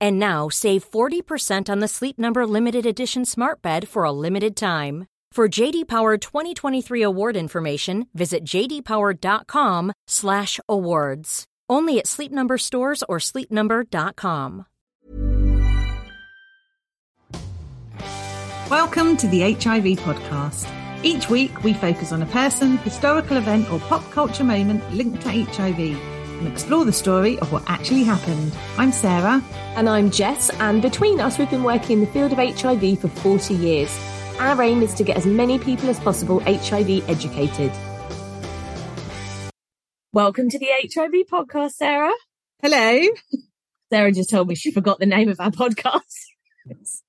And now save 40% on the Sleep Number limited edition Smart Bed for a limited time. For JD Power 2023 award information, visit jdpower.com/awards. Only at Sleep Number stores or sleepnumber.com. Welcome to the HIV podcast. Each week, we focus on a person, historical event, or pop culture moment linked to HIV and explore the story of what actually happened. I'm Sarah. And I'm Jess, and between us, we've been working in the field of HIV for 40 years. Our aim is to get as many people as possible HIV educated. Welcome to the HIV podcast, Sarah. Hello. Sarah just told me she forgot the name of our podcast.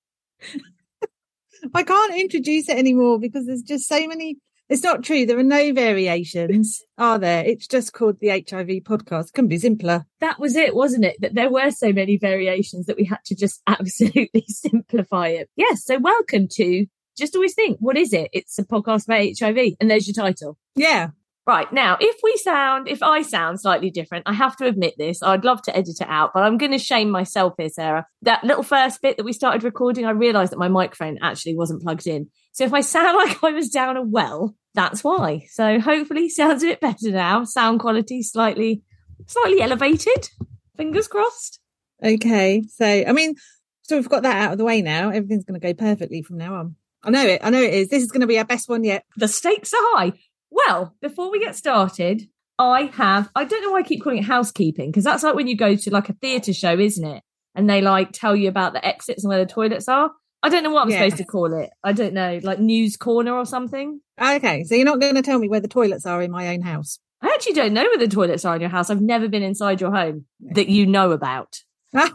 I can't introduce it anymore because there's just so many. It's not true. There are no variations, are there? It's just called the HIV podcast. Couldn't be simpler. That was it, wasn't it? That there were so many variations that we had to just absolutely simplify it. Yes. So welcome to just always think, what is it? It's a podcast about HIV. And there's your title. Yeah. Right. Now, if we sound, if I sound slightly different, I have to admit this. I'd love to edit it out, but I'm going to shame myself here, Sarah. That little first bit that we started recording, I realized that my microphone actually wasn't plugged in. So if I sound like I was down a well, that's why. So hopefully sounds a bit better now. Sound quality slightly, slightly elevated. Fingers crossed. Okay. So, I mean, so we've got that out of the way now. Everything's going to go perfectly from now on. I know it. I know it is. This is going to be our best one yet. The stakes are high. Well, before we get started, I have, I don't know why I keep calling it housekeeping, because that's like when you go to like a theatre show, isn't it? And they like tell you about the exits and where the toilets are. I don't know what I'm Yeah. supposed to call it. I don't know, like news corner or something. Ah, okay. So you're not going to tell me where the toilets are in my own house. I actually don't know where the toilets are in your house. I've never been inside your home that you know about. Is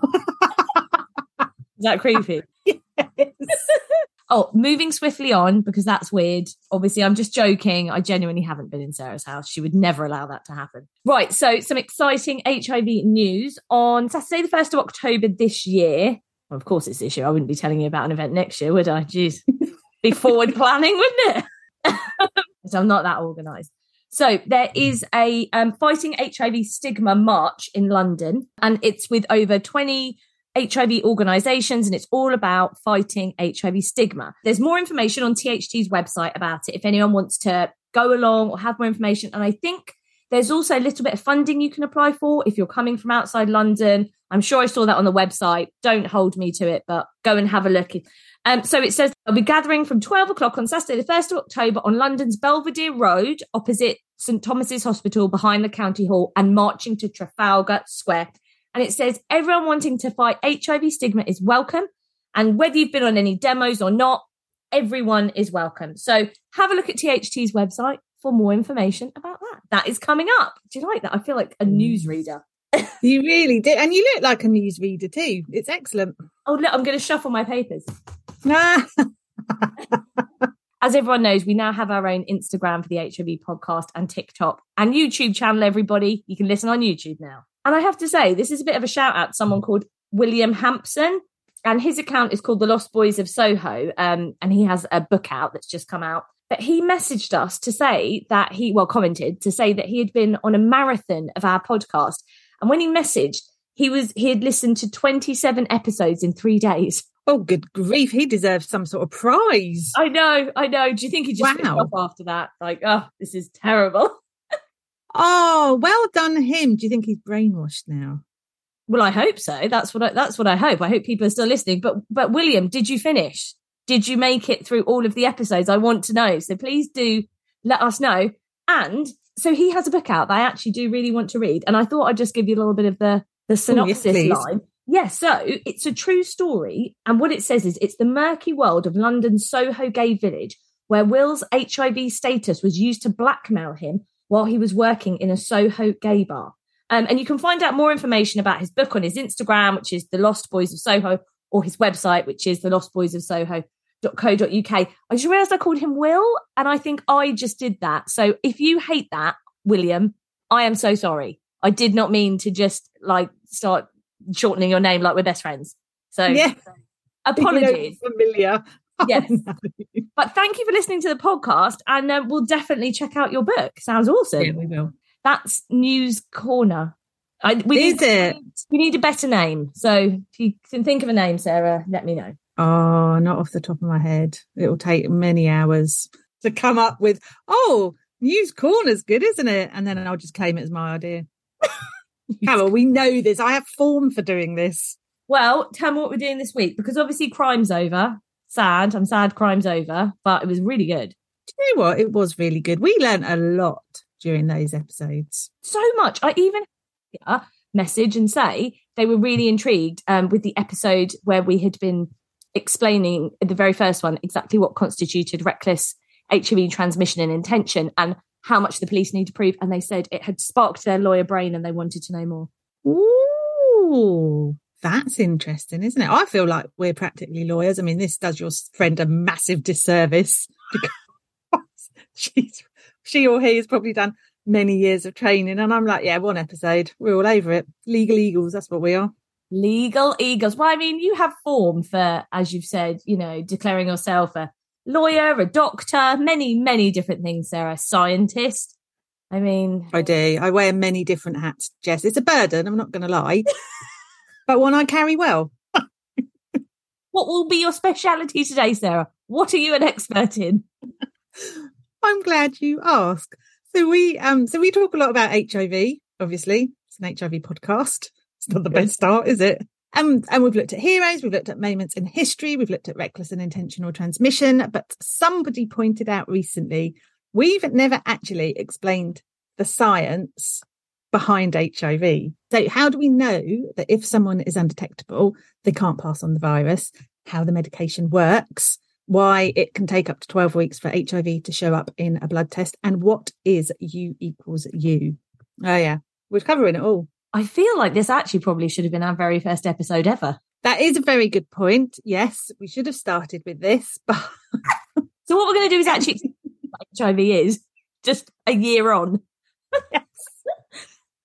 that creepy? Oh, moving swiftly on because that's weird. Obviously, I'm just joking. I genuinely haven't been in Sarah's house. She would never allow that to happen. Right. So, some exciting HIV news on Saturday, the 1st of October this year. Well, of course, it's this year. I wouldn't be telling you about an event next year, would I? Jeez. be forward planning, wouldn't it? so, I'm not that organized. So there is a um, fighting HIV stigma march in London, and it's with over 20 HIV organizations, and it's all about fighting HIV stigma. There's more information on THT's website about it if anyone wants to go along or have more information. And I think there's also a little bit of funding you can apply for if you're coming from outside London. I'm sure I saw that on the website. Don't hold me to it, but go and have a look. Um, so it says they'll be gathering from 12 o'clock on Saturday, the 1st of October on London's Belvedere Road, opposite St Thomas's Hospital, behind the County Hall, and marching to Trafalgar Square. And it says everyone wanting to fight HIV stigma is welcome. And whether you've been on any demos or not, everyone is welcome. So have a look at THT's website for more information about that. That is coming up. Do you like that? I feel like a mm. newsreader. You really do. And you look like a newsreader too. It's excellent. Oh, look, I'm going to shuffle my papers. As everyone knows, we now have our own Instagram for the HIV podcast and TikTok and YouTube channel, everybody. You can listen on YouTube now. And I have to say, this is a bit of a shout out to someone called William Hampson. And his account is called The Lost Boys of Soho. Um, and he has a book out that's just come out. But he messaged us to say that he, well, commented to say that he had been on a marathon of our podcast. And when he messaged, he was, he had listened to 27 episodes in three days. oh, good grief. He deserves some sort of prize. I know, I know. Do you think he just Wow. off after that? Like, oh, this is terrible. Oh, well done him. Do you think he's brainwashed now? Well, I hope so. That's what I, that's what I hope. I hope people are still listening. But but William, did you finish? did you make it through all of the episodes? I want to know. So please do let us know. And so he has a book out that I actually do really want to read. And I thought I'd just give you a little bit of the, the synopsis yes, line. Yes, so it's a true story. And what it says is it's the murky world of London's Soho gay village where Will's HIV status was used to blackmail him while he was working in a Soho gay bar. Um, and you can find out more information about his book on his Instagram, which is The Lost Boys of Soho, or his website, which is The Lost Boys of. I just realized I called him Will, and I think I just did that. So if you hate that, William, I am so sorry. I did not mean to just like start shortening your name like we're best friends. So yeah. apologies. familiar. Yes. But thank you for listening to the podcast. And uh, we'll definitely check out your book. Sounds awesome. Yeah, we will. That's News Corner. I, we Is need, it? We need a better name. So if you can think of a name, Sarah, let me know. Oh, not off the top of my head. It will take many hours to come up with, oh, News Corner's good, isn't it? And then I'll just claim it as my idea. Carol, we know this. I have form for doing this. Well, tell me what we're doing this week because obviously crime's over. Sad. I'm sad crime's over, but it was really good. Do you know what? It was really good. We learned a lot during those episodes. So much. I even message and say they were really intrigued um, with the episode where we had been explaining the very first one exactly what constituted reckless HIV transmission and intention and how much the police need to prove. And they said it had sparked their lawyer brain and they wanted to know more. Ooh, that's interesting, isn't it? I feel like we're practically lawyers. I mean, this does your friend a massive disservice because she's she or he has probably done many years of training. And I'm like, yeah, one episode, we're all over it. Legal eagles, that's what we are. Legal eagles. Well, I mean, you have form for, as you've said, you know, declaring yourself a lawyer, a doctor, many, many different things. There, a scientist. I mean, I do. I wear many different hats, Jess. It's a burden. I'm not going to lie, but one I carry well. what will be your speciality today, Sarah? What are you an expert in? I'm glad you asked. So we um so we talk a lot about HIV, obviously. It's an HIV podcast. It's not the best start, is it? Um, and we've looked at heroes, we've looked at moments in history, we've looked at reckless and intentional transmission. But somebody pointed out recently, we've never actually explained the science behind HIV. So, how do we know that if someone is undetectable, they can't pass on the virus, how the medication works, why it can take up to 12 weeks for HIV to show up in a blood test, and what is U equals U? Oh, yeah, we're covering it all. I feel like this actually probably should have been our very first episode ever. That is a very good point. Yes, we should have started with this. But so what we're going to do is actually HIV is just a year on. yes.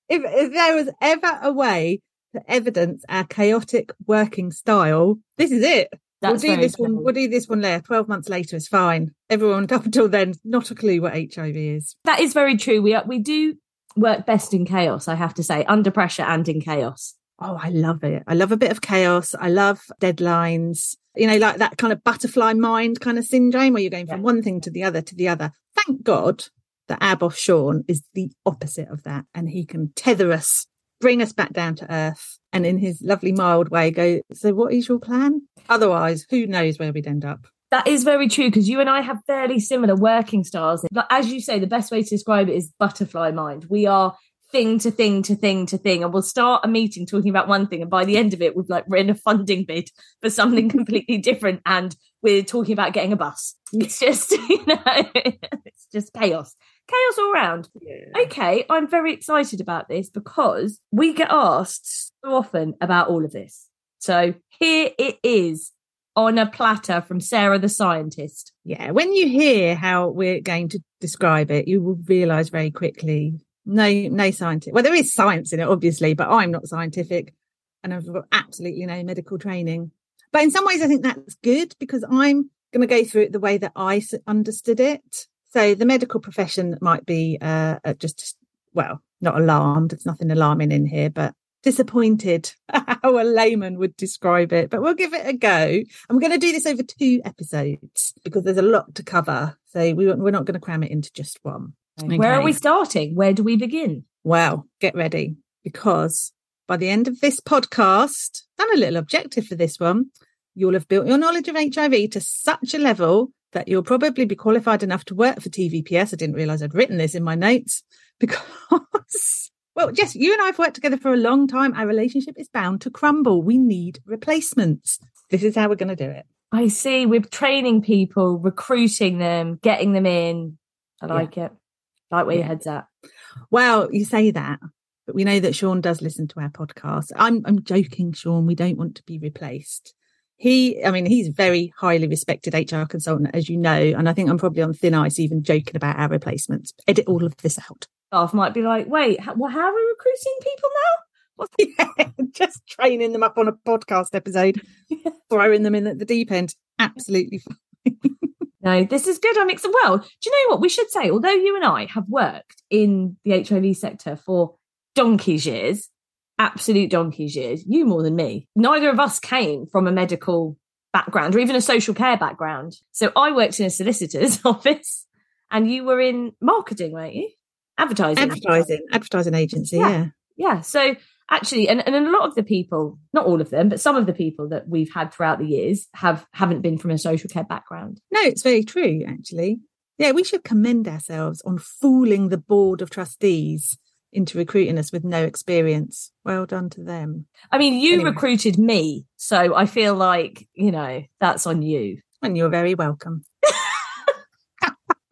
If, if there was ever a way to evidence our chaotic working style, this is it. That's we'll do this one. We'll do this one later. Twelve months later is fine. Everyone up until then, not a clue what HIV is. That is very true. We are, we do work best in chaos, I have to say, under pressure and in chaos. Oh, I love it. I love a bit of chaos. I love deadlines. You know, like that kind of butterfly mind kind of syndrome where you're going from Yeah. one thing to the other to the other. Thank God that our boss Sean is the opposite of that, and he can tether us, bring us back down to earth, and in his lovely mild way go. So, what is your plan? Otherwise, who knows where we'd end up? That is very true because you and I have fairly similar working styles. Like, as you say, the best way to describe it is butterfly mind. We are thing to thing to thing to thing, and we'll start a meeting talking about one thing, and by the end of it, we've like written a funding bid for something completely different, and we're talking about getting a bus. It's just, you know, it's just chaos, chaos all around. Okay, I'm very excited about this because we get asked so often about all of this. So here it is on a platter from Sarah the scientist. Yeah, when you hear how we're going to describe it, you will realise very quickly no, no scientific. Well, there is science in it, obviously, but I'm not scientific, and I've got absolutely no medical training. But in some ways, I think that's good because I'm going to go through it the way that I understood it. So the medical profession might be uh, just well, not alarmed. There's nothing alarming in here, but disappointed how a layman would describe it. But we'll give it a go. And we're going to do this over two episodes because there's a lot to cover. So we, we're not going to cram it into just one. Where are we starting? Where do we begin? Well, get ready because by the end of this podcast, and a little objective for this one. you'll have built your knowledge of HIV to such a level that you'll probably be qualified enough to work for TVPS. I didn't realize I'd written this in my notes because, well, Jess, you and I have worked together for a long time. Our relationship is bound to crumble. We need replacements. This is how we're going to do it. I see. We're training people, recruiting them, getting them in. I like it. I like where your head's at. Well, you say that, but we know that Sean does listen to our podcast. I'm I'm joking, Sean. We don't want to be replaced. He, I mean, he's very highly respected HR consultant, as you know, and I think I'm probably on thin ice even joking about our replacements. Edit all of this out. Staff might be like, "Wait, how, well, how are we recruiting people now?" yeah, just training them up on a podcast episode, throwing them in at the deep end. Absolutely fine. no, this is good. I'm excited. Well, do you know what we should say? Although you and I have worked in the HIV sector for donkey's years, absolute donkey's years, you more than me. Neither of us came from a medical background or even a social care background. So I worked in a solicitor's office and you were in marketing, weren't you? Advertising. Advertising, advertising agency, yeah. Yeah. Yeah. So actually and, and a lot of the people not all of them but some of the people that we've had throughout the years have haven't been from a social care background No, it's very true, actually. Yeah, we should commend ourselves on fooling the board of trustees into recruiting us with no experience. Well done to them. i mean you Anyway. recruited me so i feel like you know that's on you And you're very welcome.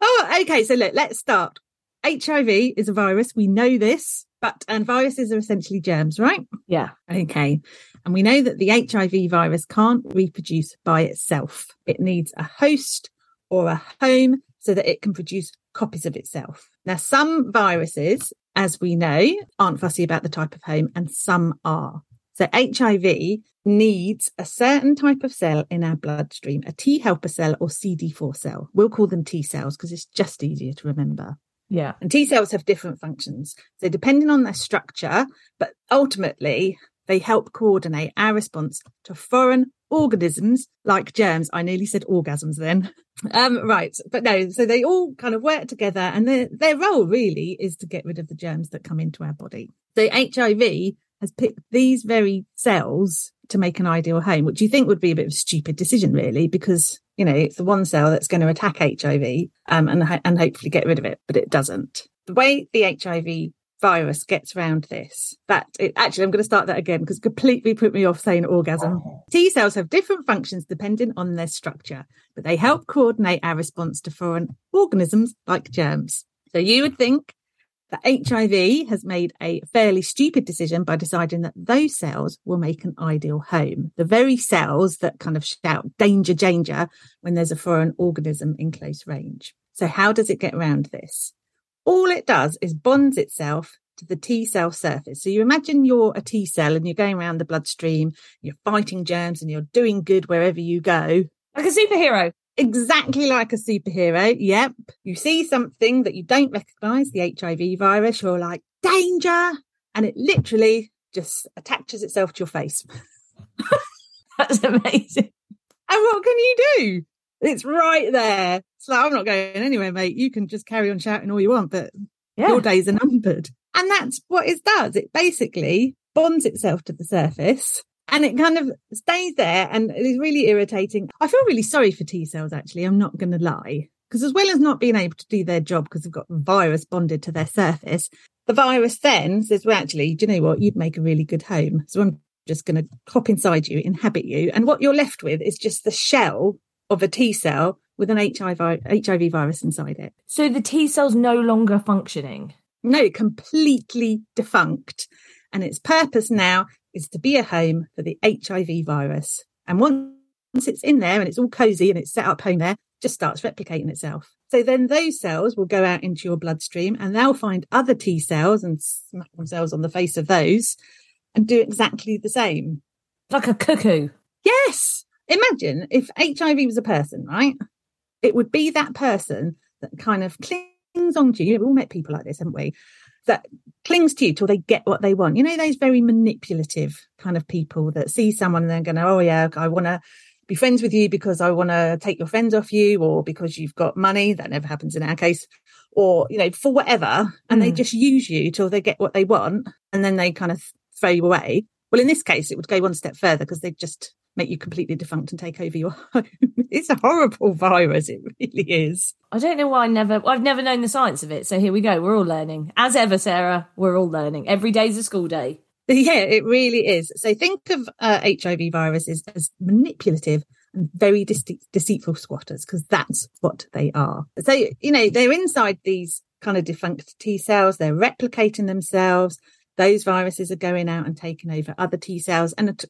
oh, okay. So look, let's start. HIV is a virus. We know this, but and viruses are essentially germs, right? yeah Okay. And we know that the HIV virus can't reproduce by itself. It needs a host or a home so that it can produce copies of itself. Now, some viruses, as we know, aren't fussy about the type of home and some are. So HIV needs a certain type of cell in our bloodstream, a T helper cell or CD4 cell. We'll call them T cells because it's just easier to remember. yeah And T cells have different functions. So depending on their structure, but ultimately they help coordinate our response to foreign organisms like germs. I nearly said orgasms then. Um, right. But no, so they all kind of work together and their, their role really is to get rid of the germs that come into our body. So HIV has picked these very cells to make an ideal home, which you think would be a bit of a stupid decision, really, because you know it's the one cell that's going to attack HIV um, and and hopefully get rid of it, but it doesn't. The way the HIV virus gets around this, that it, actually, I'm going to start that again because completely put me off saying orgasm. Oh. T cells have different functions depending on their structure, but they help coordinate our response to foreign organisms like germs. So you would think that HIV has made a fairly stupid decision by deciding that those cells will make an ideal home. The very cells that kind of shout danger, danger when there's a foreign organism in close range. So how does it get around this? All it does is bonds itself to the T cell surface. So you imagine you're a T cell and you're going around the bloodstream, you're fighting germs and you're doing good wherever you go like a superhero exactly like a superhero. Yep. You see something that you don't recognize, the HIV virus, you're like, danger. And it literally just attaches itself to your face. that's amazing And what can you do? It's right there. It's like, I'm not going anywhere, mate. You can just carry on shouting all you want, but yeah your days are numbered. And that's what it does. It basically bonds itself to the surface and it kind of stays there and it is really irritating. I feel really sorry for T cells, actually. I'm not going to lie. Because as well as not being able to do their job because they've got virus bonded to their surface, the virus then says, well, actually, do you know what? You'd make a really good home. So I'm just going to hop inside you, inhabit you. And what you're left with is just the shell of a T cell with an HIV, HIV virus inside it. so the t cells no longer functioning No, completely defunct. And its purpose now is to be a home for the HIV virus. And once it's in there and it's all cozy and it's set up home there, just starts replicating itself. So then those cells will go out into your bloodstream and they'll find other T cells and smack themselves on the face of those and do exactly the same. like a cuckoo Yes. Imagine if HIV was a person, right? It would be that person that kind of clings on to you. We've all met people like this, haven't we? That clings to you till they get what they want. You know, those very manipulative kind of people that see someone and they're going, oh, yeah, I want to be friends with you because I want to take your friends off you or because you've got money. That never happens in our case. Or, you know, for whatever. And they Mm. just use you till they get what they want and then they kind of throw you away. Well, in this case, it would go one step further because they just make you completely defunct and take over your home. It's a horrible virus. It really is. I don't know why I never, I've never known the science of it. So here we go. We're all learning. As ever, Sarah, we're all learning. Every day's a school day. Yeah, it really is. So think of uh, HIV viruses as manipulative and very dece- deceitful squatters because that's what they are. So, you know, they're inside these kind of defunct T cells. They're replicating themselves. Those viruses are going out and taking over other T cells. And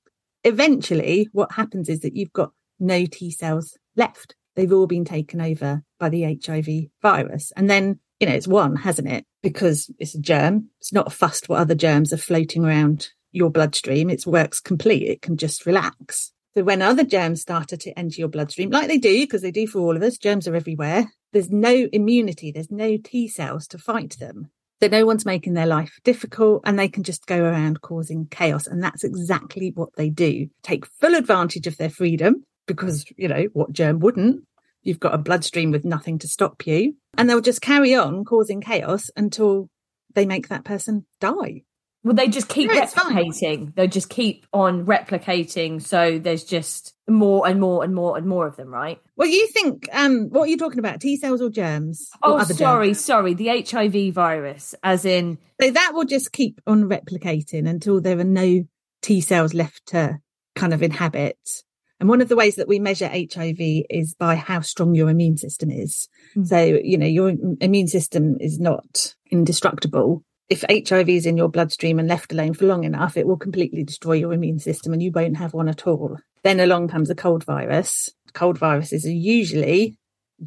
eventually what happens is that you've got no T cells left. They've all been taken over by the HIV virus. And then you know, it's one, hasn't it? Because it's a germ. It's not a fussed what other germs are floating around your bloodstream. It works complete. It can just relax. So when other germs started to enter your bloodstream, like they do, because they do for all of us, germs are everywhere. There's no immunity. There's no T cells to fight them. So no one's making their life difficult and they can just go around causing chaos. And that's exactly what they do. Take full advantage of their freedom because, you know, what germ wouldn't? You've got a bloodstream with nothing to stop you and they'll just carry on causing chaos until they make that person die. Well, they just keep replicating. They'll just keep on replicating. So there's just more and more and more and more of them, right? Well, you think, um, what are you talking about? T cells or germs? Or oh, sorry, germs? sorry. The HIV virus, as in. So that will just keep on replicating until there are no T cells left to kind of inhabit and one of the ways that we measure HIV is by how strong your immune system is. Mm. So, you know, your immune system is not indestructible. If HIV is in your bloodstream and left alone for long enough, it will completely destroy your immune system and you won't have one at all. Then along comes a cold virus. Cold viruses are usually,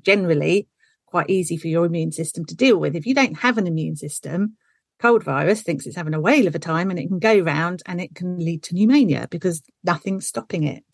generally, quite easy for your immune system to deal with. If you don't have an immune system, cold virus thinks it's having a whale of a time and it can go round and it can lead to pneumonia because nothing's stopping it.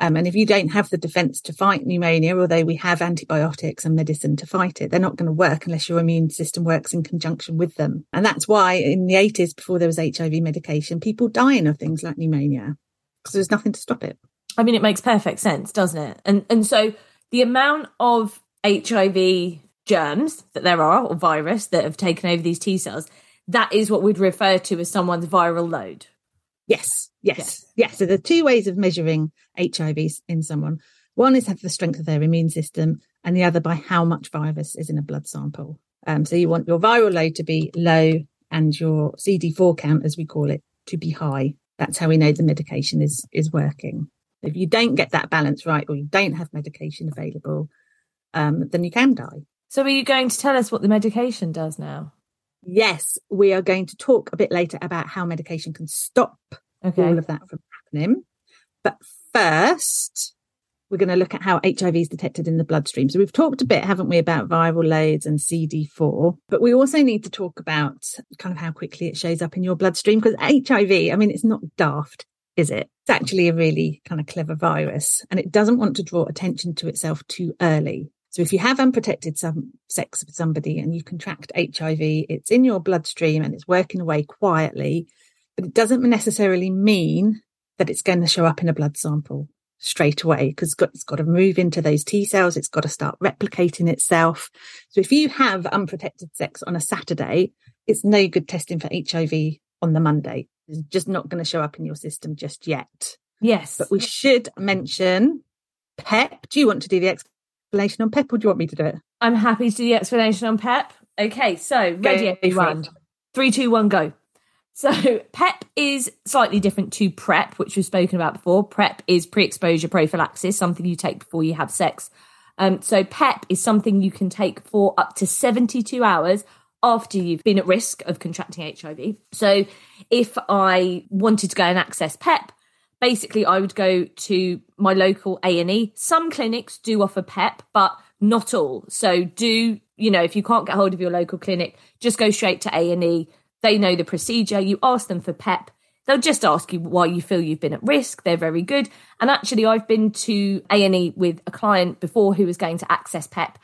Um, and if you don't have the defense to fight pneumonia, although we have antibiotics and medicine to fight it, they're not going to work unless your immune system works in conjunction with them. And that's why in the 80s, before there was HIV medication, people dying of things like pneumonia because there's nothing to stop it. I mean, it makes perfect sense, doesn't it? And and so the amount of HIV germs that there are or virus that have taken over these T cells, that is what we'd refer to as someone's viral load. Yes. Yes. Yes. yes. So there are two ways of measuring HIV in someone. One is have the strength of their immune system, and the other by how much virus is in a blood sample. Um, so you want your viral load to be low and your CD4 count, as we call it, to be high. That's how we know the medication is is working. If you don't get that balance right, or you don't have medication available, um, then you can die. So, are you going to tell us what the medication does now? Yes, we are going to talk a bit later about how medication can stop okay. all of that from happening. But first, we're going to look at how HIV is detected in the bloodstream. So we've talked a bit, haven't we, about viral loads and CD4, but we also need to talk about kind of how quickly it shows up in your bloodstream because HIV, I mean, it's not daft, is it? It's actually a really kind of clever virus and it doesn't want to draw attention to itself too early. So if you have unprotected some sex with somebody and you contract HIV, it's in your bloodstream and it's working away quietly, but it doesn't necessarily mean that it's going to show up in a blood sample straight away because it's, got, to move into those T cells. It's got to start replicating itself. So if you have unprotected sex on a Saturday, it's no good testing for HIV on the Monday. It's just not going to show up in your system just yet. Yes. But we should mention PEP. Do you want to do the explanation on PEP or do you want me to do it? I'm happy to do the explanation on PEP. Okay, so ready go everyone. Three, two, one, go. So PEP is slightly different to PrEP, which we've spoken about before. PrEP is pre-exposure prophylaxis, something you take before you have sex. Um, so PEP is something you can take for up to 72 hours after you've been at risk of contracting HIV. So if I wanted to go and access PEP, basically I would go to my local A&E. Some clinics do offer PEP, but not all. So do, you know, if you can't get hold of your local clinic, just go straight to A&E they know the procedure. You ask them for PEP. They'll just ask you why you feel you've been at risk. They're very good. And actually, I've been to A&E with a client before who was going to access PEP.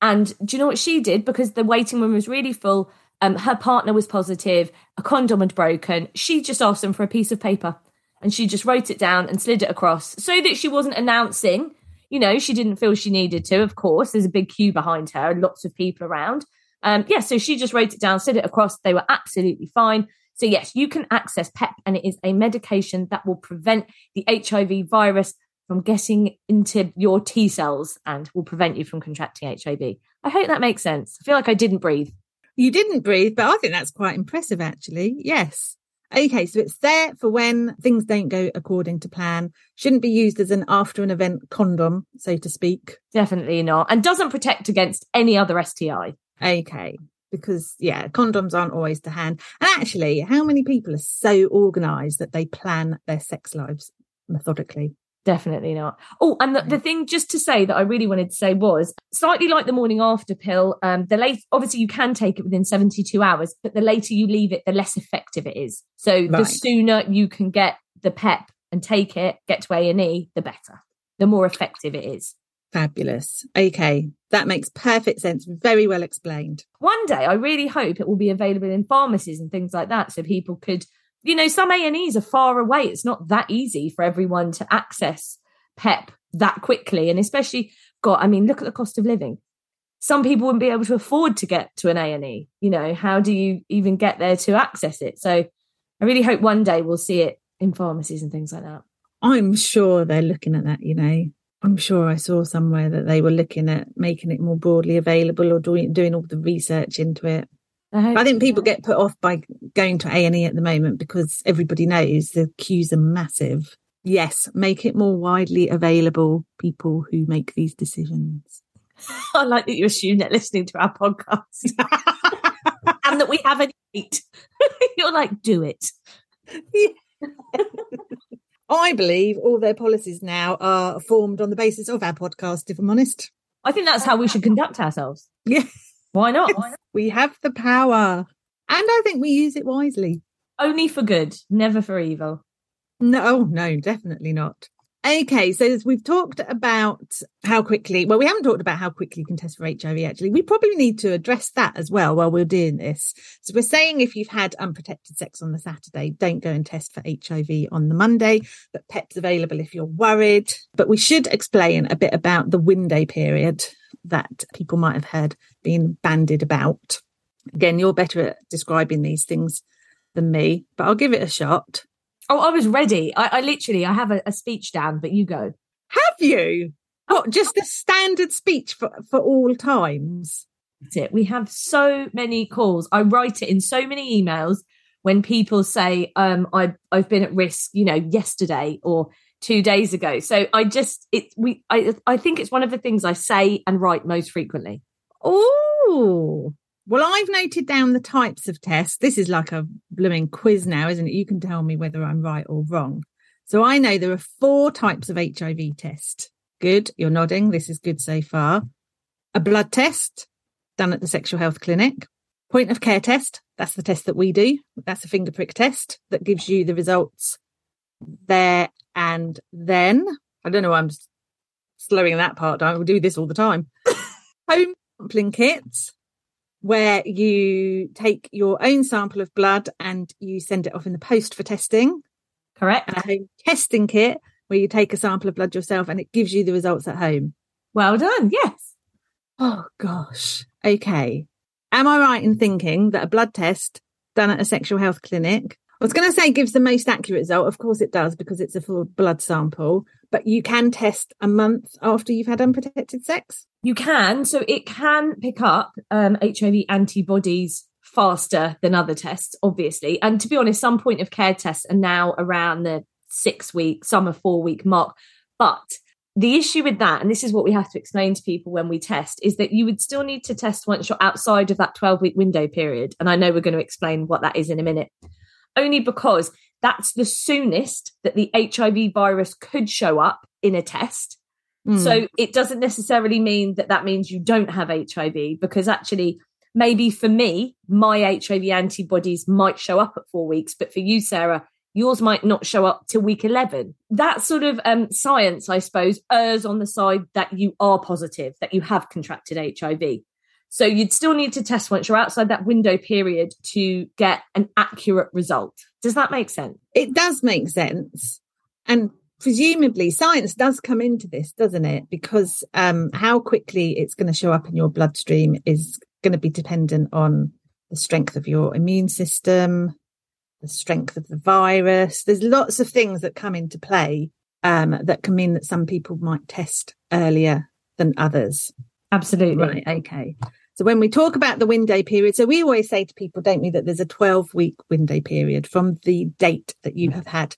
And do you know what she did? Because the waiting room was really full. Um, her partner was positive. A condom had broken. She just asked them for a piece of paper and she just wrote it down and slid it across so that she wasn't announcing. You know, she didn't feel she needed to, of course. There's a big queue behind her and lots of people around. Um, yeah, so she just wrote it down, slid it across. They were absolutely fine. So, yes, you can access PEP, and it is a medication that will prevent the HIV virus from getting into your T cells and will prevent you from contracting HIV. I hope that makes sense. I feel like I didn't breathe. You didn't breathe, but I think that's quite impressive, actually. Yes. Okay, so it's there for when things don't go according to plan. Shouldn't be used as an after an event condom, so to speak. Definitely not. And doesn't protect against any other STI. Okay. Because yeah, condoms aren't always to hand. And actually, how many people are so organized that they plan their sex lives methodically? Definitely not. Oh, and the, the thing just to say that I really wanted to say was slightly like the morning after pill. Um, the late, obviously, you can take it within 72 hours, but the later you leave it, the less effective it is. So right. the sooner you can get the PEP and take it, get to A and E, the better. The more effective it is. Fabulous. Okay, that makes perfect sense. Very well explained. One day, I really hope it will be available in pharmacies and things like that, so people could you know, some A&Es are far away. It's not that easy for everyone to access PEP that quickly. And especially, God, I mean, look at the cost of living. Some people wouldn't be able to afford to get to an A&E. You know, how do you even get there to access it? So I really hope one day we'll see it in pharmacies and things like that. I'm sure they're looking at that, you know. I'm sure I saw somewhere that they were looking at making it more broadly available or doing doing all the research into it. I, I think people get put off by going to A and E at the moment because everybody knows the queues are massive. Yes, make it more widely available. People who make these decisions. I like that you assume they're listening to our podcast and that we have a date. You're like, do it. Yeah. I believe all their policies now are formed on the basis of our podcast, if I'm honest. I think that's how we should conduct ourselves. Yeah. Why not? Why not? We have the power. And I think we use it wisely. Only for good, never for evil. No, oh, no, definitely not. Okay, so we've talked about how quickly, well, we haven't talked about how quickly you can test for HIV actually. We probably need to address that as well while we're doing this. So we're saying if you've had unprotected sex on the Saturday, don't go and test for HIV on the Monday, but PEP's available if you're worried. But we should explain a bit about the window period that people might have heard being bandied about. Again, you're better at describing these things than me, but I'll give it a shot. Oh, I was ready. I, I literally, I have a, a, speech down, but you go. Have you? What, just a standard speech for, for all times? That's it. We have so many calls. I write it in so many emails when people say, um, I, I've been at risk, you know, yesterday or two days ago. So I just, it, we, I, I think it's one of the things I say and write most frequently. Oh, well, I've noted down the types of tests. This is like a blooming quiz now, isn't it? You can tell me whether I'm right or wrong. So I know there are four types of HIV test. Good. You're nodding. This is good so far. A blood test done at the sexual health clinic. Point of care test. That's the test that we do. That's a finger prick test that gives you the results there and then. I don't know why I'm slowing that part down. We do this all the time. Home sampling kits where you take your own sample of blood and you send it off in the post for testing. Correct. And a home testing kit where you take a sample of blood yourself and it gives you the results at home. Well done. Yes. Oh gosh. Okay. Am I right in thinking that a blood test done at a sexual health clinic I was going to say gives the most accurate result. Of course it does because it's a full blood sample, but you can test a month after you've had unprotected sex. You can. So it can pick up um, HIV antibodies faster than other tests, obviously. And to be honest, some point of care tests are now around the six week, some are four week mark. But the issue with that, and this is what we have to explain to people when we test, is that you would still need to test once you're outside of that 12 week window period. And I know we're going to explain what that is in a minute only because that's the soonest that the HIV virus could show up in a test. Mm. So it doesn't necessarily mean that that means you don't have HIV because actually, maybe for me, my HIV antibodies might show up at four weeks, but for you, Sarah, yours might not show up till week 11. That sort of um, science, I suppose, errs on the side that you are positive, that you have contracted HIV. So you'd still need to test once you're outside that window period to get an accurate result. Does that make sense? It does make sense. And presumably science does come into this, doesn't it? Because um, how quickly it's going to show up in your bloodstream is going to be dependent on the strength of your immune system, the strength of the virus. There's lots of things that come into play um, that can mean that some people might test earlier than others. Absolutely. Right. Okay. So when we talk about the window period, so we always say to people, don't we, that there's a 12 week window period from the date that you have had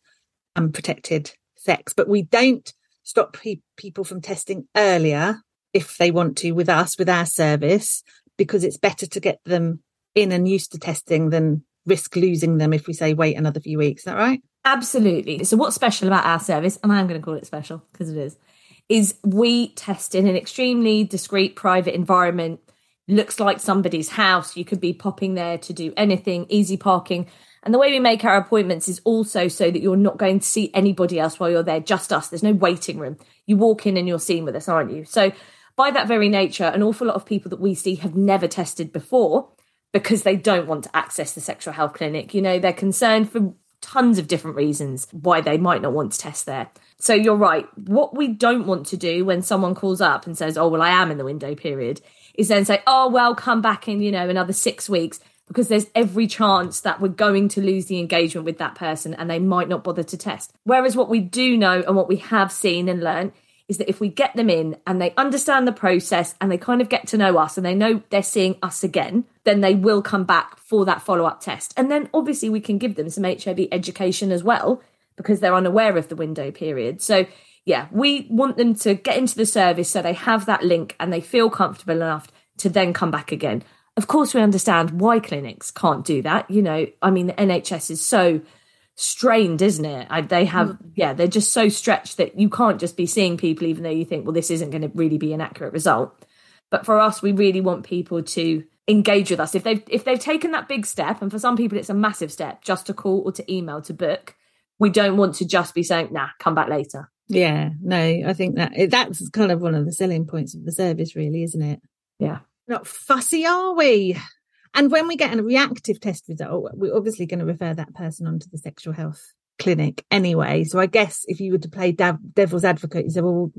unprotected sex, but we don't stop pe- people from testing earlier if they want to with us, with our service, because it's better to get them in and used to testing than risk losing them if we say wait another few weeks. Is that right? Absolutely. So what's special about our service, and I'm going to call it special because it is, is we test in an extremely discreet private environment. Looks like somebody's house. You could be popping there to do anything, easy parking. And the way we make our appointments is also so that you're not going to see anybody else while you're there, just us. There's no waiting room. You walk in and you're seen with us, aren't you? So, by that very nature, an awful lot of people that we see have never tested before because they don't want to access the sexual health clinic. You know, they're concerned for tons of different reasons why they might not want to test there. So, you're right. What we don't want to do when someone calls up and says, Oh, well, I am in the window period, is then say, Oh, well, come back in, you know, another six weeks because there's every chance that we're going to lose the engagement with that person and they might not bother to test. Whereas what we do know and what we have seen and learned is that if we get them in and they understand the process and they kind of get to know us and they know they're seeing us again, then they will come back for that follow up test. And then obviously we can give them some HIV education as well because they're unaware of the window period. So, yeah, we want them to get into the service so they have that link and they feel comfortable enough to then come back again. Of course, we understand why clinics can't do that. You know, I mean, the NHS is so strained, isn't it? They have, mm. yeah, they're just so stretched that you can't just be seeing people, even though you think, well, this isn't going to really be an accurate result. But for us, we really want people to engage with us. If they've if they've taken that big step, and for some people it's a massive step, just to call or to email to book, we don't want to just be saying, nah, come back later. Yeah, no, I think that that's kind of one of the selling points of the service, really, isn't it? Yeah. Not fussy, are we? And when we get a reactive test result, we're obviously going to refer that person onto the sexual health clinic anyway. So I guess if you were to play devil's advocate, you say, well,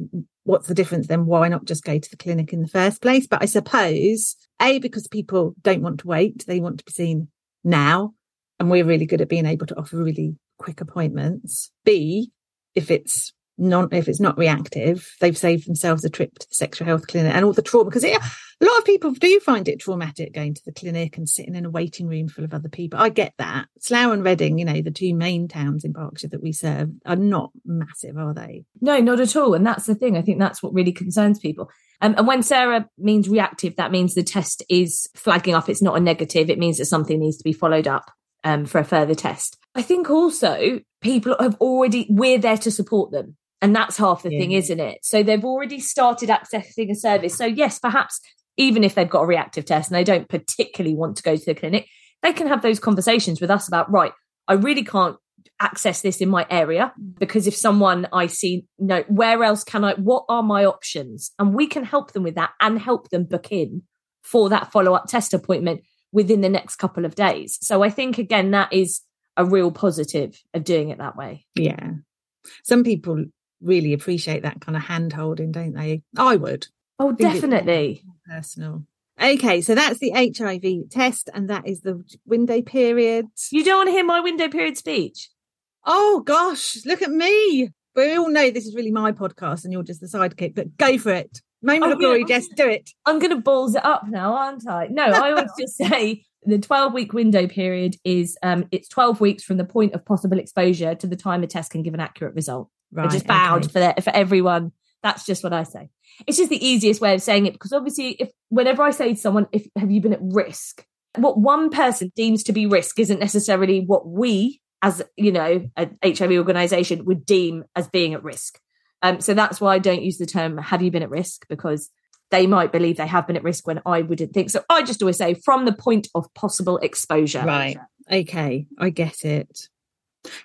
what's the difference then? Why not just go to the clinic in the first place? But I suppose, A, because people don't want to wait, they want to be seen now. And we're really good at being able to offer really quick appointments. B, if it's non if it's not reactive, they've saved themselves a trip to the sexual health clinic and all the trauma because a lot of people do find it traumatic going to the clinic and sitting in a waiting room full of other people. I get that. Slough and Reading, you know, the two main towns in Berkshire that we serve, are not massive, are they? No, not at all. And that's the thing. I think that's what really concerns people. Um, and when Sarah means reactive, that means the test is flagging up. It's not a negative. It means that something needs to be followed up um, for a further test. I think also people have already, we're there to support them. And that's half the yeah. thing, isn't it? So they've already started accessing a service. So, yes, perhaps even if they've got a reactive test and they don't particularly want to go to the clinic, they can have those conversations with us about, right, I really can't access this in my area mm. because if someone I see, no, where else can I, what are my options? And we can help them with that and help them book in for that follow up test appointment within the next couple of days. So I think, again, that is a real positive of doing it that way. Yeah. Some people really appreciate that kind of hand holding, don't they? I would. Oh, definitely. Personal. Okay, so that's the HIV test, and that is the window period. You don't want to hear my window period speech? Oh gosh, look at me. We all know this is really my podcast, and you're just the sidekick. But go for it. Moment of glory. Jess. Do it. I'm going to balls it up now, aren't I? No, I would just say the 12 week window period is um, it's 12 weeks from the point of possible exposure to the time a test can give an accurate result. Right, just bowed okay. for that for everyone. That's just what I say. It's just the easiest way of saying it because obviously, if whenever I say to someone, "If have you been at risk?" What one person deems to be risk isn't necessarily what we, as you know, an HIV organisation, would deem as being at risk. Um, so that's why I don't use the term "Have you been at risk?" because they might believe they have been at risk when I wouldn't think so. I just always say from the point of possible exposure. Right. Okay, I get it.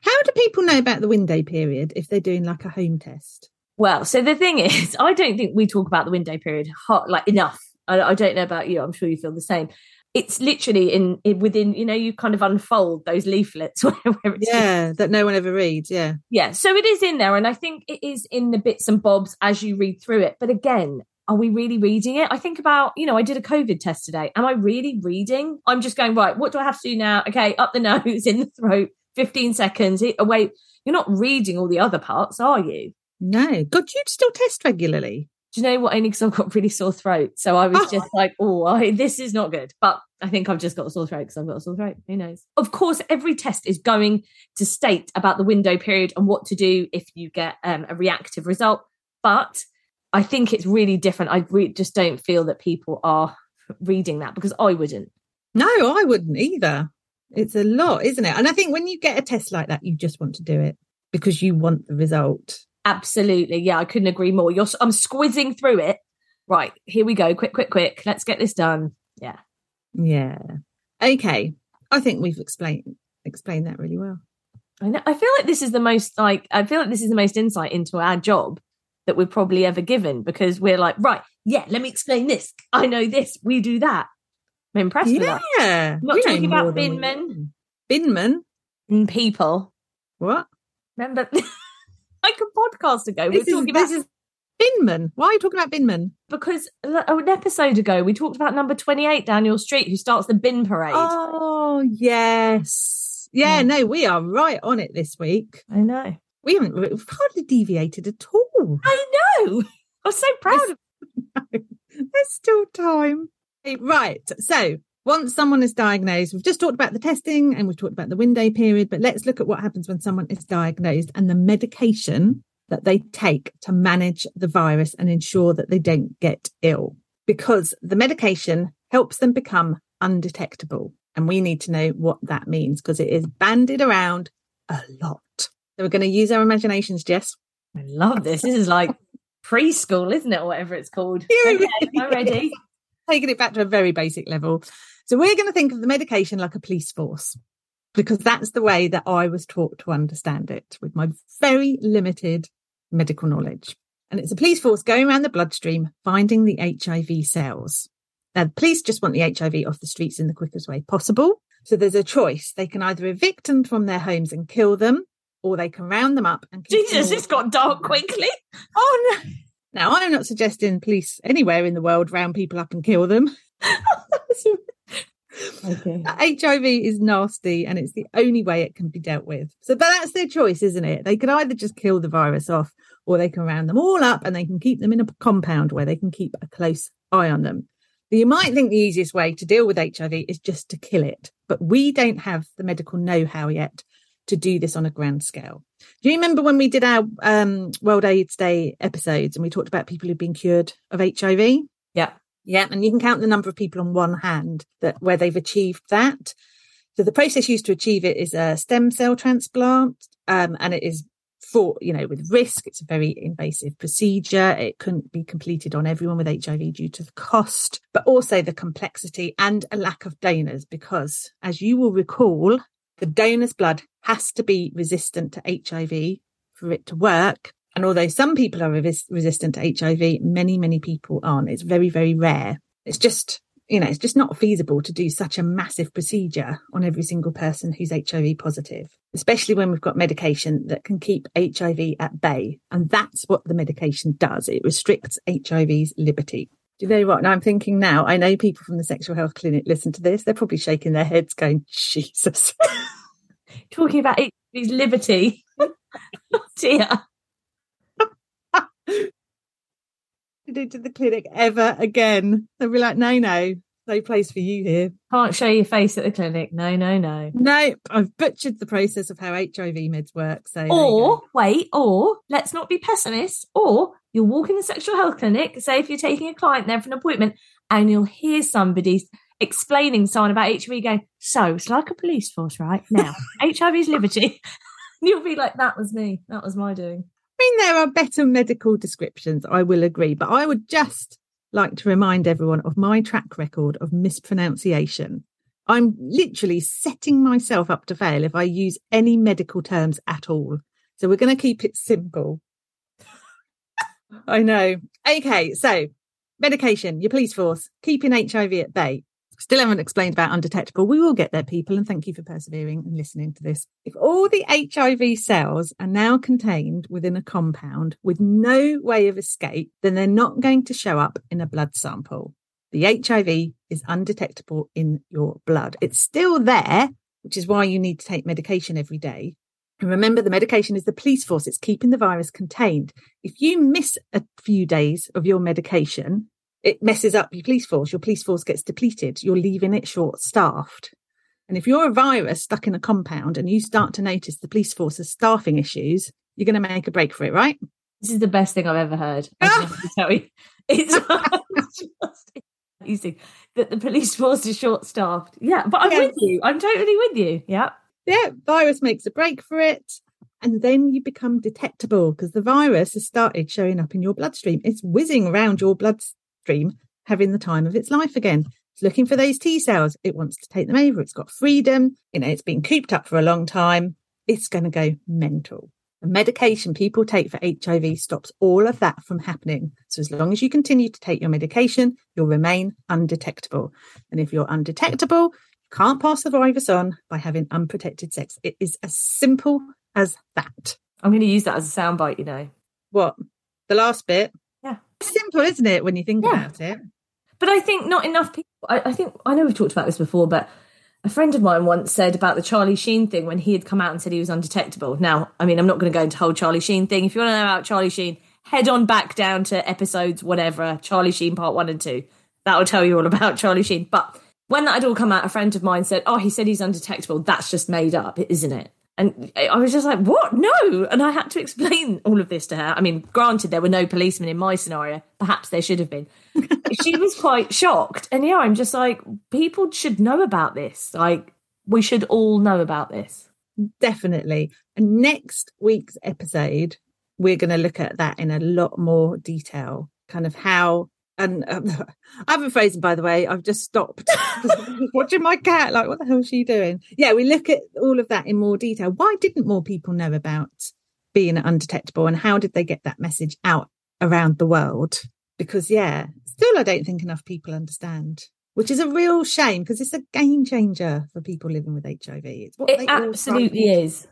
How do people know about the window period if they're doing like a home test? Well, so the thing is, I don't think we talk about the window period hot, like enough. I, I, don't know about you. I'm sure you feel the same. It's literally in, in within, you know, you kind of unfold those leaflets where, where yeah, that no one ever reads. Yeah, yeah. So it is in there, and I think it is in the bits and bobs as you read through it. But again, are we really reading it? I think about, you know, I did a COVID test today. Am I really reading? I'm just going, right, what do I have to do now? Okay, up the nose, in the throat, 15 seconds, away. You're not reading all the other parts, are you? No. God, you'd still test regularly. Do you know what? Only because I've got really sore throat. So I was just like, oh, I, this is not good. But I think I've just got a sore throat because I've got a sore throat. Who knows? Of course, every test is going to state about the window period and what to do if you get um, a reactive result. But I think it's really different. I re- just don't feel that people are reading that because I wouldn't. No, I wouldn't either. It's a lot, isn't it? And I think when you get a test like that, you just want to do it because you want the result. Absolutely. Yeah, I couldn't agree more. You're I'm squizzing through it. Right, here we go. Quick, quick, quick. Let's get this done. Yeah. Yeah. Okay. I think we've explained explained that really well. I know. I feel like this is the most like I feel like this is the most insight into our job that we've probably ever given because we're like, right, yeah, let me explain this. I know this, we do that. I'm impressed yeah. with that. Yeah. Not We talking about binmen. know. Binman? and people. What? Remember, like a podcast ago, we were This is, talking this about is Binman. Why are you talking about Binman? because an episode ago we talked about number 28 Daniel Street who starts the bin parade. Oh, yes. Yeah, Mm. no, we are right on it this week. I know. We haven't we've hardly deviated at all. I know. I'm so proud of There's still time. Right. So once someone is diagnosed, we've just talked about the testing and we've talked about the window period, but let's look at what happens when someone is diagnosed and the medication that they take to manage the virus and ensure that they don't get ill. Because the medication helps them become undetectable. And we need to know what that means because it is bandied around a lot. So we're going to use our imaginations, Jess. I love this. This is like preschool, isn't it? Or whatever it's called. Okay, I'm ready. taking it back to a very basic level. So we're going to think of the medication like a police force because that's the way that I was taught to understand it with my very limited medical knowledge. And it's a police force going around the bloodstream, finding the HIV cells. Now, the police just want the HIV off the streets in the quickest way possible. So there's a choice. They can either evict them from their homes and kill them, or they can round them up and Jesus, it's got dark quickly. Oh no. Now I'm not suggesting police anywhere in the world round people up and kill them. Okay. HIV is nasty and it's the only way it can be dealt with. So, but that's their choice, isn't it? They can either just kill the virus off or they can round them all up and they can keep them in a compound where they can keep a close eye on them. You might think the easiest way to deal with HIV is just to kill it, but we don't have the medical know how yet to do this on a grand scale. Do you remember when we did our um, World AIDS Day episodes and we talked about people who've been cured of HIV? Yeah. Yeah, and you can count the number of people on one hand that where they've achieved that. So the process used to achieve it is a stem cell transplant, um, and it is for you know with risk. It's a very invasive procedure. It couldn't be completed on everyone with HIV due to the cost, but also the complexity and a lack of donors. Because as you will recall, the donor's blood has to be resistant to HIV for it to work. And although some people are revis- resistant to HIV, many, many people aren't. It's very, very rare. It's just, you know, it's just not feasible to do such a massive procedure on every single person who's HIV positive, especially when we've got medication that can keep HIV at bay. And that's what the medication does. It restricts HIV's liberty. Do you know what? Now I'm thinking now, I know people from the sexual health clinic listen to this. They're probably shaking their heads going, Jesus. Talking about HIV's liberty. oh dear. to do the clinic ever again. They'll be like, no, no, no place for you here. Can't show your face at the clinic. No, no, no. No, I've butchered the process of how HIV meds work. So Or wait, or let's not be pessimists. Or you'll walk in the sexual health clinic, say if you're taking a client there for an appointment, and you'll hear somebody explaining someone about HIV going, so it's like a police force, right? Now, HIV's liberty. You'll be like, that was me. That was my doing. I mean, there are better medical descriptions, I will agree, but I would just like to remind everyone of my track record of mispronunciation. I'm literally setting myself up to fail if I use any medical terms at all. So we're going to keep it simple. I know. Okay, so medication, your police force, keeping HIV at bay. Still haven't explained about undetectable. We will get there, people, and thank you for persevering and listening to this. If all the HIV cells are now contained within a compound with no way of escape, then they're not going to show up in a blood sample. The HIV is undetectable in your blood. It's still there, which is why you need to take medication every day. Remember, the medication is the police force. It's keeping the virus contained. If you miss a few days of your medication, it messes up your police force. Your police force gets depleted. You're leaving it short staffed. And if you're a virus stuck in a compound and you start to notice the police force has staffing issues, you're going to make a break for it, right? This is the best thing I've ever heard. I have to tell you. It's just amazing that the police force is short staffed. Yeah, but I'm Yeah. with you. I'm totally with you. Yeah. Yeah, virus makes a break for it. And then you become detectable because the virus has started showing up in your bloodstream. It's whizzing around your bloodstream, having the time of its life again. It's looking for those T cells. It wants to take them over. It's got freedom. You know, it's been cooped up for a long time. It's going to go mental. The medication people take for HIV stops all of that from happening. So as long as you continue to take your medication, you'll remain undetectable. And if you're undetectable, can't pass the virus on by having unprotected sex. It is as simple as that. I'm going to use that as a soundbite, you know. What? The last bit? Yeah. Simple, isn't it, when you think Yeah. about it? But I think not enough people. I, I think I know we've talked about this before, but a friend of mine once said about the Charlie Sheen thing when he had come out and said he was undetectable. Now, I mean, I'm not going to go into the whole Charlie Sheen thing. If you want to know about Charlie Sheen, head on back down to episodes whatever Charlie Sheen part one and two. That will tell you all about Charlie Sheen. But when that had all come out, a friend of mine said, "Oh, he said he's undetectable. That's just made up, isn't it?" And I was just like, "What? No!" And I had to explain all of this to her. I mean, granted, there were no policemen in my scenario. Perhaps there should have been. she was quite shocked. And yeah, I'm just like, people should know about this. Like, we should all know about this. Definitely. And next week's episode, we're going to look at that in a lot more detail, kind of how. And um, I haven't phrasing, by the way. I've just stopped watching my cat. Like, what the hell is she doing? Yeah, we look at all of that in more detail. Why didn't more people know about being undetectable and how did they get that message out around the world? Because, yeah, still, I don't think enough people understand, which is a real shame because it's a game changer for people living with HIV. It's what It absolutely is.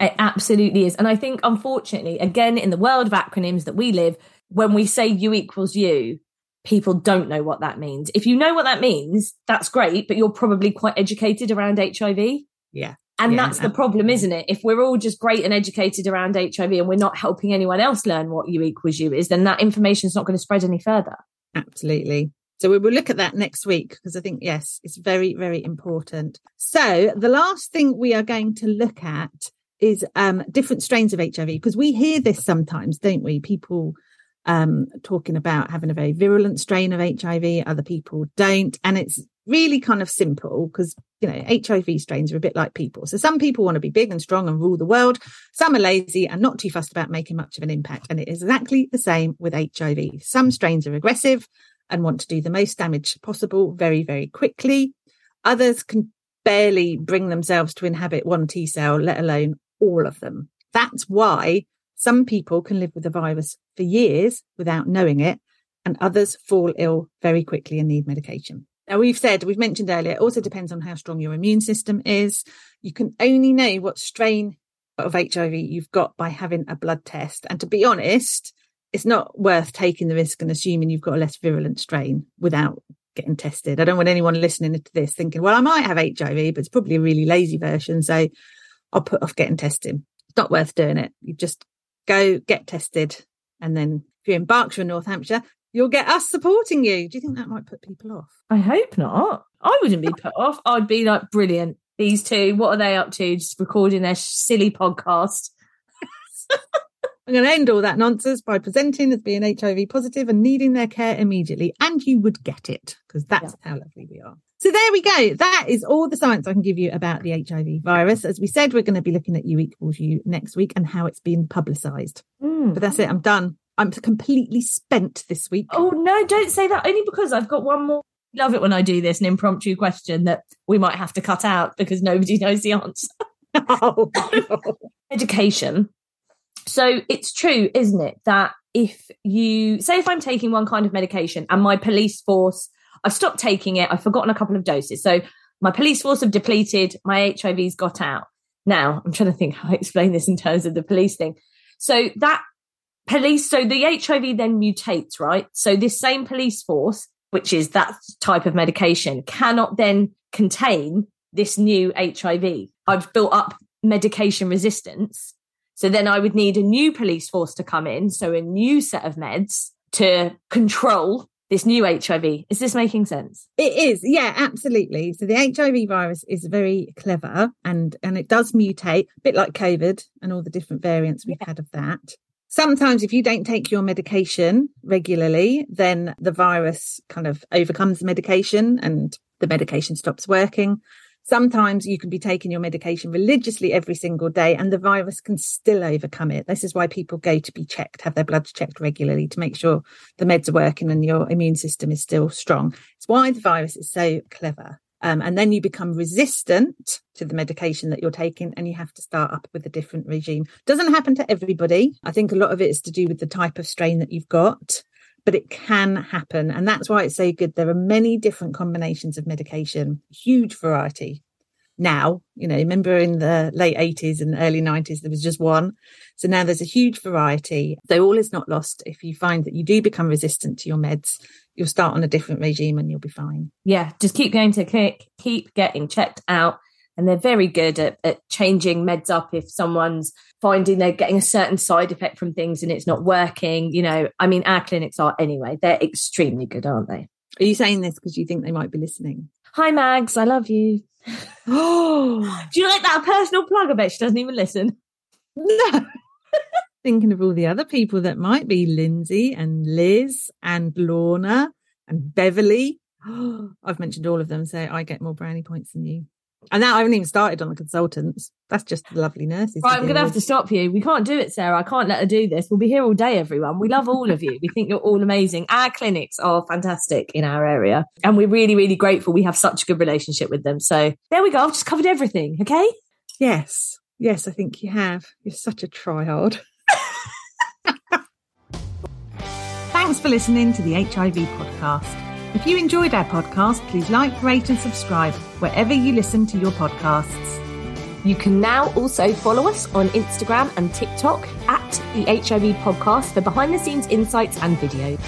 It absolutely is. And I think, unfortunately, again, in the world of acronyms that we live, when we say U equals U, people don't know what that means. If you know what that means, that's great, but you're probably quite educated around HIV. Yeah. And Yeah, that's the problem, isn't it? If we're all just great and educated around HIV and we're not helping anyone else learn what U equals U is, then that information is not going to spread any further. Absolutely. So we will look at that next week because I think, yes, it's very, very important. So the last thing we are going to look at is um, different strains of HIV because we hear this sometimes, don't we? People um, talking about having a very virulent strain of HIV, other people don't. And it's really kind of simple because, you know, HIV strains are a bit like people. So some people want to be big and strong and rule the world. Some are lazy and not too fussed about making much of an impact. And it is exactly the same with HIV. Some strains are aggressive and want to do the most damage possible very, very quickly. Others can barely bring themselves to inhabit one T cell, let alone all of them. That's why some people can live with the virus for years without knowing it, and others fall ill very quickly and need medication. Now, we've said, we've mentioned earlier, it also depends on how strong your immune system is. You can only know what strain of HIV you've got by having a blood test. And to be honest, it's not worth taking the risk and assuming you've got a less virulent strain without getting tested. I don't want anyone listening to this thinking, well, I might have HIV, but it's probably a really lazy version. So I'll put off getting tested. It's not worth doing it. You just go get tested. And then if you're in Berkshire, North Hampshire, you'll get us supporting you. Do you think that might put people off? I hope not. I wouldn't be put off. I'd be like, brilliant. These two, what are they up to? Just recording their silly podcast. I'm going to end all that nonsense by presenting as being HIV positive and needing their care immediately. And you would get it because that's how lovely we are. So there we go. That is all the science I can give you about the HIV virus. As we said, we're going to be looking at U equals U next week and how it's been publicised. Mm. But that's it. I'm done. I'm completely spent this week. Oh no, don't say that. Only because I've got one more. Love it when I do this, an impromptu question that we might have to cut out because nobody knows the answer. Oh. Education. So it's true, isn't it, that if you say if I'm taking one kind of medication and my police force I've stopped taking it. I've forgotten a couple of doses. So my police force have depleted. My HIV's got out. Now I'm trying to think how I explain this in terms of the police thing. So that police, so the HIV then mutates, right? So this same police force, which is that type of medication, cannot then contain this new HIV. I've built up medication resistance. So then I would need a new police force to come in. So a new set of meds to control this new HIV. Is this making sense? It is, yeah, absolutely. So the HIV virus is very clever and and it does mutate, a bit like COVID and all the different variants we've yeah. had of that. Sometimes if you don't take your medication regularly, then the virus kind of overcomes the medication and the medication stops working. Sometimes you can be taking your medication religiously every single day and the virus can still overcome it. This is why people go to be checked, have their blood checked regularly to make sure the meds are working and your immune system is still strong. It's why the virus is so clever. Um, and then you become resistant to the medication that you're taking and you have to start up with a different regime. Doesn't happen to everybody. I think a lot of it is to do with the type of strain that you've got but it can happen. And that's why it's so good. There are many different combinations of medication, huge variety. Now, you know, remember in the late 80s and early 90s, there was just one. So now there's a huge variety. So all is not lost. If you find that you do become resistant to your meds, you'll start on a different regime and you'll be fine. Yeah, just keep going to clinic, keep getting checked out. And they're very good at, at changing meds up if someone's finding they're getting a certain side effect from things and it's not working. You know, I mean, our clinics are anyway. They're extremely good, aren't they? Are you saying this because you think they might be listening? Hi, Mags. I love you. oh, do you like that personal plug? I bet she doesn't even listen. No. Thinking of all the other people that might be Lindsay and Liz and Lorna and Beverly. I've mentioned all of them, so I get more brownie points than you. And now I haven't even started on the consultants. That's just lovely nurses. Right, I'm going to have to stop you. We can't do it, Sarah. I can't let her do this. We'll be here all day, everyone. We love all of you. We think you're all amazing. Our clinics are fantastic in our area. And we're really, really grateful we have such a good relationship with them. So there we go. I've just covered everything. Okay. Yes. Yes, I think you have. You're such a tryhard. Thanks for listening to the HIV podcast. If you enjoyed our podcast, please like, rate, and subscribe wherever you listen to your podcasts. You can now also follow us on Instagram and TikTok at the HIV Podcast for behind the scenes insights and videos.